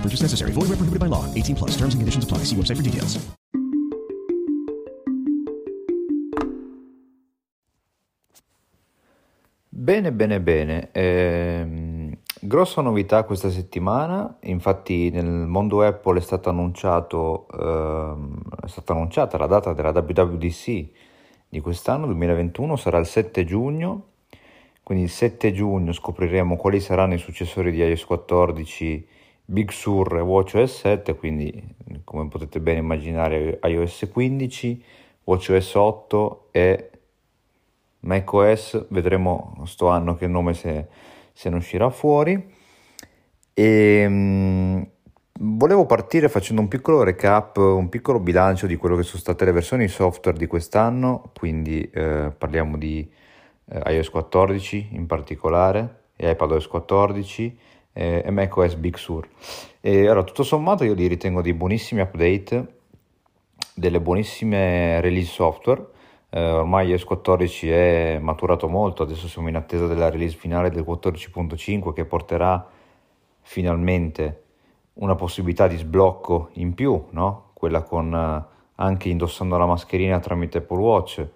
Purchase necessary. Void where prohibited by law. 18 plus. Terms and conditions apply. See website for details. Bene, bene, bene. Ehm, grossa novità questa settimana, infatti nel mondo Apple è, stato annunciato, ehm, è stata annunciata la data della WWDC di quest'anno, 2021, sarà il 7 giugno, quindi il 7 giugno scopriremo quali saranno i successori di iOS 14, Big Sur e WatchOS 7, quindi come potete bene immaginare iOS 15, WatchOS 8 e macOS, vedremo sto anno che nome se, se ne uscirà fuori. E mh, volevo partire facendo un piccolo recap, un piccolo bilancio di quello che sono state le versioni software di quest'anno, quindi eh, parliamo di eh, iOS 14 in particolare e iPadOS 14 eh, macOS Big Sur. E allora, tutto sommato io li ritengo dei buonissimi update, delle buonissime release software eh, ormai iOS 14 è maturato molto, adesso siamo in attesa della release finale del 14.5 che porterà finalmente una possibilità di sblocco in più, no? quella con eh, anche indossando la mascherina tramite Apple Watch.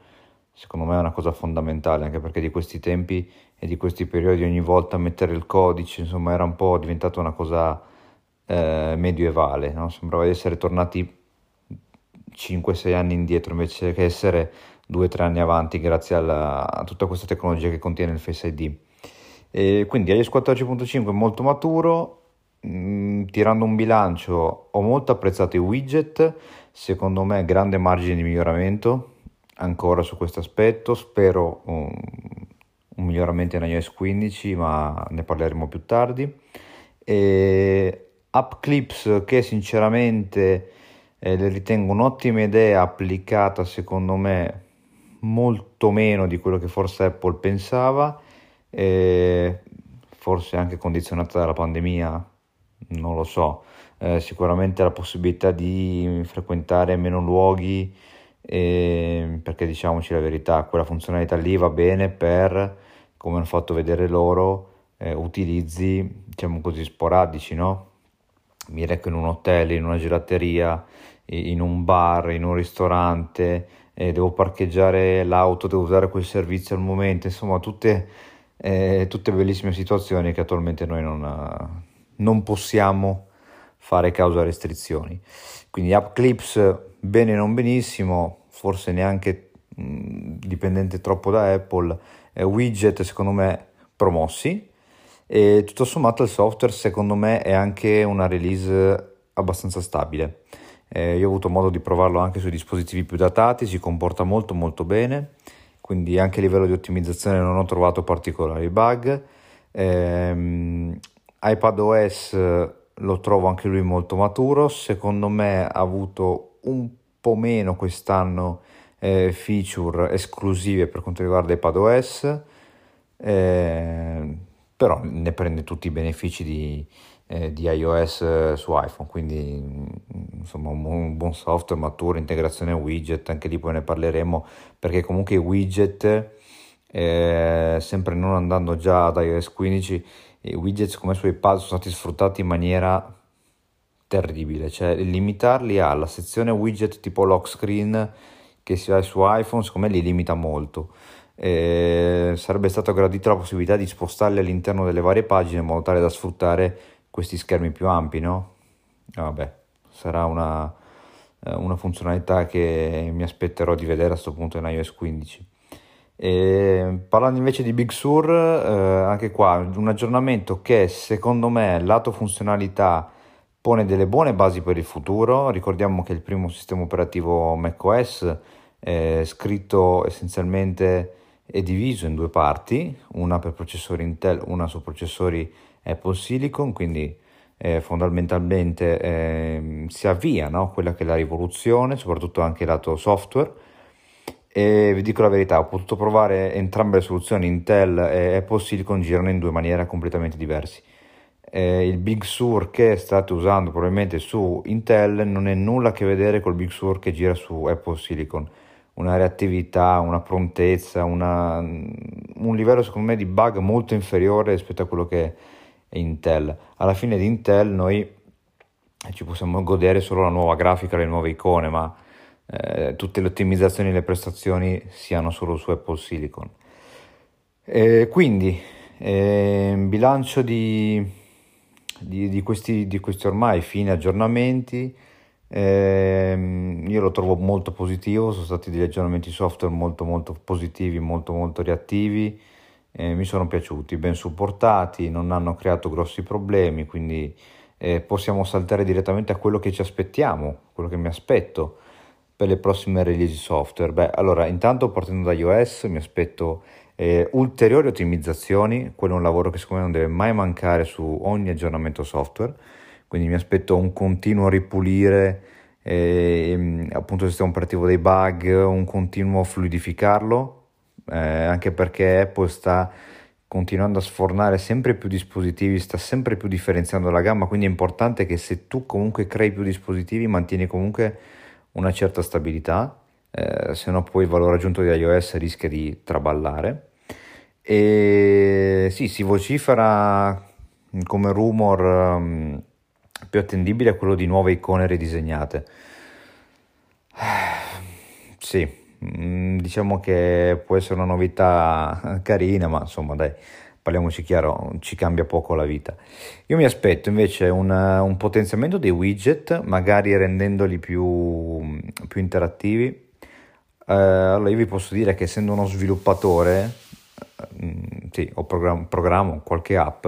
Secondo me è una cosa fondamentale, anche perché di questi tempi e di questi periodi ogni volta mettere il codice, insomma, era un po' diventata una cosa eh, medievale, no? sembrava di essere tornati 5-6 anni indietro invece che essere due o tre anni avanti grazie alla, a tutta questa tecnologia che contiene il Face ID. E quindi iOS 14.5 è molto maturo, mh, mm, tirando un bilancio ho molto apprezzato i widget, secondo me grande margine di miglioramento ancora su questo aspetto, spero un, un miglioramento in iOS 15 ma ne parleremo più tardi. E App Clips che sinceramente eh, le ritengo un'ottima idea applicata secondo me molto meno di quello che forse Apple pensava, eh, forse anche condizionata dalla pandemia, non lo so, eh, sicuramente la possibilità di frequentare meno luoghi, perché diciamoci la verità, quella funzionalità lì va bene per, come hanno fatto vedere loro, eh, utilizzi diciamo così sporadici, no? Mi reco in un hotel, in una gelateria, in un bar, in un ristorante, eh, devo parcheggiare l'auto, devo usare quel servizio al momento, insomma tutte, eh, tutte bellissime situazioni che attualmente noi non, non possiamo fare causa restrizioni. Quindi App Clips bene non benissimo, forse neanche mh, dipendente troppo da Apple, widget secondo me promossi. E tutto sommato il software secondo me è anche una release abbastanza stabile. Eh, io ho avuto modo di provarlo anche sui dispositivi più datati, si comporta molto molto bene, quindi anche a livello di ottimizzazione non ho trovato particolari bug. Eh, iPadOS lo trovo anche lui molto maturo, secondo me ha avuto un po' meno quest'anno eh, feature esclusive per quanto riguarda iPadOS, eh, però ne prende tutti i benefici di, eh, di iOS eh, su iPhone, quindi mm, insomma un, buon software maturo, integrazione widget, anche lì poi ne parleremo perché comunque i widget, eh, sempre non andando già ad iOS 15, i widget come su iPad sono stati sfruttati in maniera terribile, cioè limitarli alla sezione widget tipo lock screen che si ha su iPhone, secondo me li limita molto. Eh, sarebbe stata gradita la possibilità di spostarli all'interno delle varie pagine in modo tale da sfruttare questi schermi più ampi, no? Vabbè, sarà una, eh, una funzionalità che mi aspetterò di vedere a questo punto in iOS 15. E parlando invece di Big Sur, eh, anche qua un aggiornamento che secondo me lato funzionalità pone delle buone basi per il futuro. Ricordiamo che il primo sistema operativo macOS è scritto essenzialmente è diviso in due parti, una per processori Intel, una su processori Apple Silicon, quindi eh, fondamentalmente eh, si avvia no? quella che è la rivoluzione, soprattutto anche lato software. E vi dico la verità, ho potuto provare entrambe le soluzioni, Intel e Apple Silicon girano in due maniere completamente diverse. Eh, il Big Sur che state usando probabilmente su Intel non è nulla a che vedere col Big Sur che gira su Apple Silicon. Una reattività, una prontezza, una, un livello secondo me di bug molto inferiore rispetto a quello che è Intel. Alla fine di Intel noi ci possiamo godere solo la nuova grafica, le nuove icone, ma eh, tutte le ottimizzazioni e le prestazioni siano solo su Apple Silicon. Eh, quindi, eh, bilancio di, di, di, questi, di, questi, ormai fine aggiornamenti, ehm, io lo trovo molto positivo, sono stati degli aggiornamenti software molto molto positivi, molto molto reattivi eh, mi sono piaciuti, ben supportati, non hanno creato grossi problemi, quindi eh, possiamo saltare direttamente a quello che ci aspettiamo, quello che mi aspetto per le prossime release software. Beh, allora, intanto partendo da iOS mi aspetto eh, ulteriori ottimizzazioni, quello è un lavoro che secondo me non deve mai mancare su ogni aggiornamento software, quindi mi aspetto un continuo ripulire eh, appunto il sistema operativo dei bug, un continuo fluidificarlo eh, anche perché Apple sta continuando a sfornare sempre più dispositivi, sta sempre più differenziando la gamma, quindi è importante che se tu comunque crei più dispositivi mantieni comunque una certa stabilità, eh, se no poi il valore aggiunto di iOS rischia di traballare. E sì, si vocifera come rumor um, più attendibile a quello di nuove icone ridisegnate. Sì, Mm, diciamo che può essere una novità carina, ma insomma dai, parliamoci chiaro, ci cambia poco la vita. Io mi aspetto invece un, un potenziamento dei widget, magari rendendoli più, più interattivi. Eh, allora io vi posso dire che essendo uno sviluppatore, mm, sì, ho programma, programmo qualche app,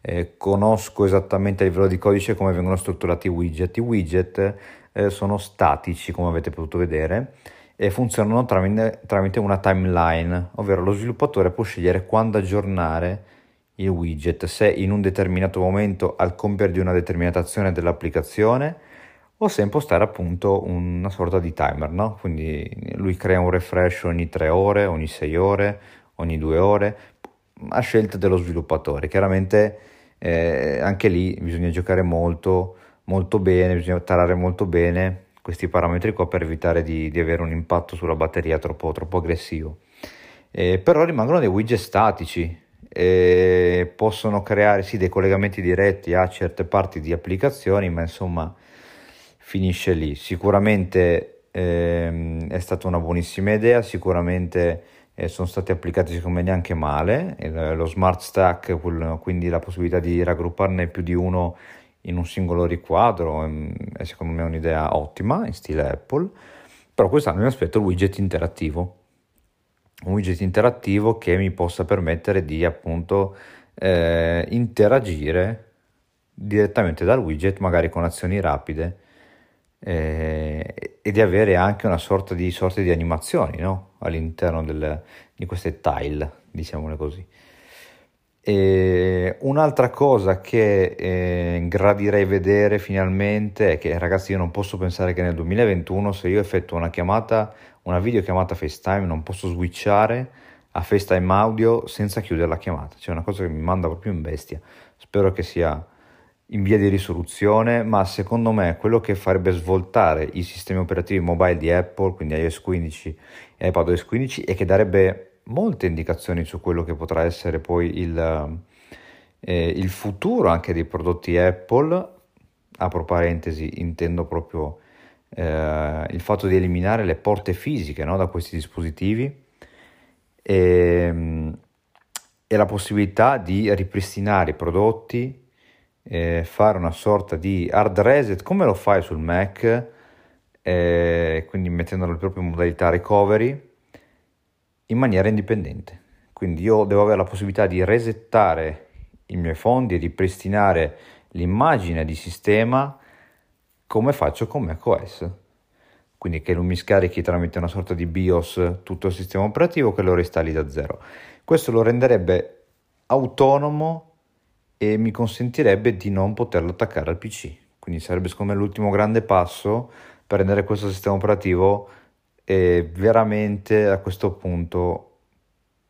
eh, conosco esattamente a livello di codice come vengono strutturati i widget. I widget eh, sono statici, come avete potuto vedere, e funzionano tramite, tramite una timeline, ovvero lo sviluppatore può scegliere quando aggiornare il widget, se in un determinato momento al compiere di una determinata azione dell'applicazione o se impostare appunto una sorta di timer, no? Quindi lui crea un refresh ogni 3 ore, ogni 6 ore, ogni 2 ore, a scelta dello sviluppatore. Chiaramente eh, anche lì bisogna giocare molto, molto bene, bisogna tarare molto bene questi parametri qua per evitare di, di avere un impatto sulla batteria troppo, troppo aggressivo. Eh, però rimangono dei widget statici, e possono creare sì dei collegamenti diretti a certe parti di applicazioni, ma insomma finisce lì. Sicuramente ehm, è stata una buonissima idea, sicuramente eh, sono stati applicati secondo me neanche male. Il, lo smart stack, quindi la possibilità di raggrupparne più di uno in un singolo riquadro ehm, è secondo me un'idea ottima in stile Apple, però quest'anno mi aspetto il widget interattivo, un widget interattivo che mi possa permettere di appunto eh, interagire direttamente dal widget, magari con azioni rapide eh, e di avere anche una sorta di, sorta di animazioni no? all'interno del, di queste tile, diciamole così. E un'altra cosa che eh, gradirei vedere finalmente è che ragazzi io non posso pensare che nel 2021 se io effettuo una chiamata, una videochiamata FaceTime non posso switchare a FaceTime audio senza chiudere la chiamata, cioè una cosa che mi manda proprio in bestia. Spero che sia in via di risoluzione, ma secondo me quello che farebbe svoltare i sistemi operativi mobile di Apple, quindi iOS 15 e iPadOS 15 e che darebbe molte indicazioni su quello che potrà essere poi il, eh, il futuro anche dei prodotti Apple. Apro parentesi, intendo proprio eh, il fatto di eliminare le porte fisiche no, da questi dispositivi e, ehm, e, la possibilità di ripristinare i prodotti, eh, fare una sorta di hard reset come lo fai sul Mac eh, quindi mettendolo proprio in modalità recovery in maniera indipendente. Quindi io devo avere la possibilità di resettare i miei fondi e ripristinare l'immagine di sistema come faccio con macOS. Quindi che lui mi scarichi tramite una sorta di BIOS tutto il sistema operativo che lo reinstalli da zero. Questo lo renderebbe autonomo e mi consentirebbe di non poterlo attaccare al PC. Quindi sarebbe secondo me l'ultimo grande passo per rendere questo sistema operativo eh, veramente a questo punto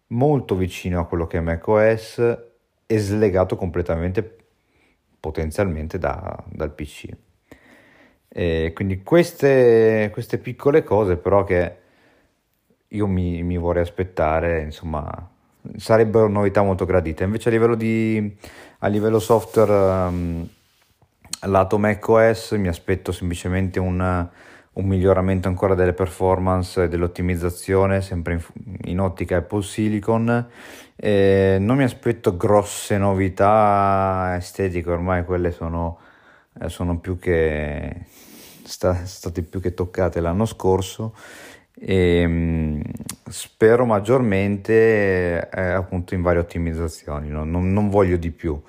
molto vicino a quello che è macOS e slegato completamente potenzialmente da, dal PC. E quindi queste, queste, piccole cose però che io mi, mi vorrei aspettare, insomma, sarebbero novità molto gradite. Invece a livello, di, a livello software, um, lato macOS, mi aspetto semplicemente un, un, miglioramento ancora delle performance e dell'ottimizzazione, sempre in, in ottica Apple Silicon. E non mi aspetto grosse novità estetiche, ormai quelle sono, eh, sono più che sta, state più che toccate l'anno scorso e ehm, spero maggiormente eh, appunto in varie ottimizzazioni non, non, non, voglio di più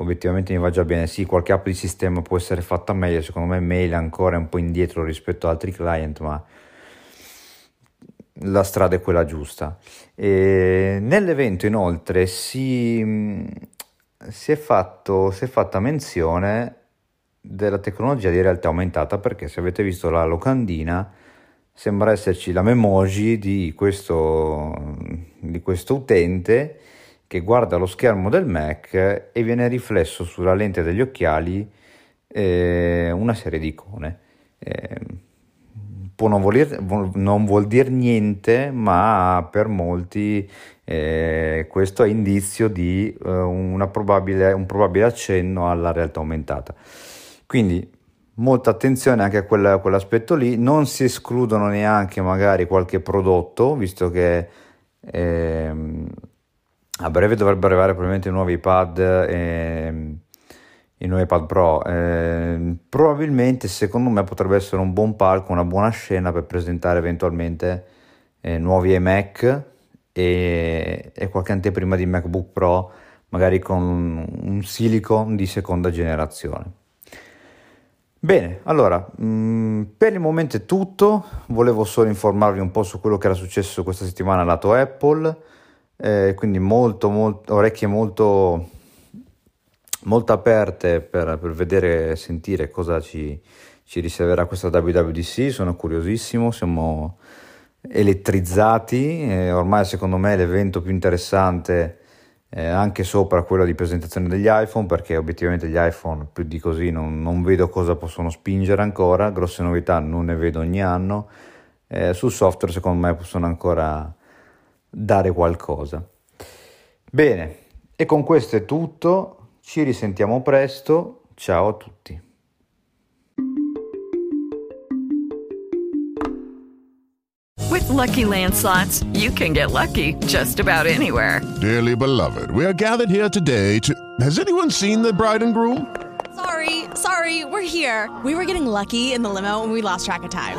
obiettivamente mi va già bene. Sì qualche app di sistema può essere fatta meglio. Secondo me mail è ancora un po' indietro rispetto ad altri client ma la strada è quella giusta. E nell'evento inoltre si, si, è fatto, si è fatta menzione della tecnologia di realtà aumentata perché se avete visto la locandina sembra esserci la memoji di questo, di questo utente che guarda lo schermo del Mac e viene riflesso sulla lente degli occhiali eh, una serie di icone. Eh, può non, voler, non vuol dire niente, ma per molti eh, questo è indizio di eh, probabile, un probabile accenno alla realtà aumentata. Quindi molta attenzione anche a, quella, a quell'aspetto lì, non si escludono neanche magari qualche prodotto, visto che ehm, a breve dovrebbero arrivare probabilmente i nuovi iPad e i nuovi iPad Pro. Eh, probabilmente, secondo me, potrebbe essere un buon palco, una buona scena per presentare eventualmente eh, nuovi iMac e, e qualche anteprima di MacBook Pro, magari con un silicon di seconda generazione. Bene, allora, mh, mm, per il momento è tutto, volevo solo informarvi un po' su quello che era successo questa settimana lato Apple, eh, quindi molto, molto, orecchie molto, molto aperte per, per vedere e sentire cosa ci, ci riserverà questa WWDC, sono curiosissimo, siamo elettrizzati, eh, ormai secondo me è l'evento più interessante eh, anche sopra quello di presentazione degli iPhone perché obiettivamente gli iPhone più di così non, non vedo cosa possono spingere ancora, grosse novità non ne vedo ogni anno, eh, sul software secondo me possono ancora dare qualcosa. Bene, e con questo è tutto, ci risentiamo presto, ciao a tutti. With lucky landslots, you can get lucky just about anywhere. Dearly beloved, we are gathered here today to. Has anyone seen the bride and groom? Sorry, sorry, we're here. We were getting lucky in the limo and we lost track of time.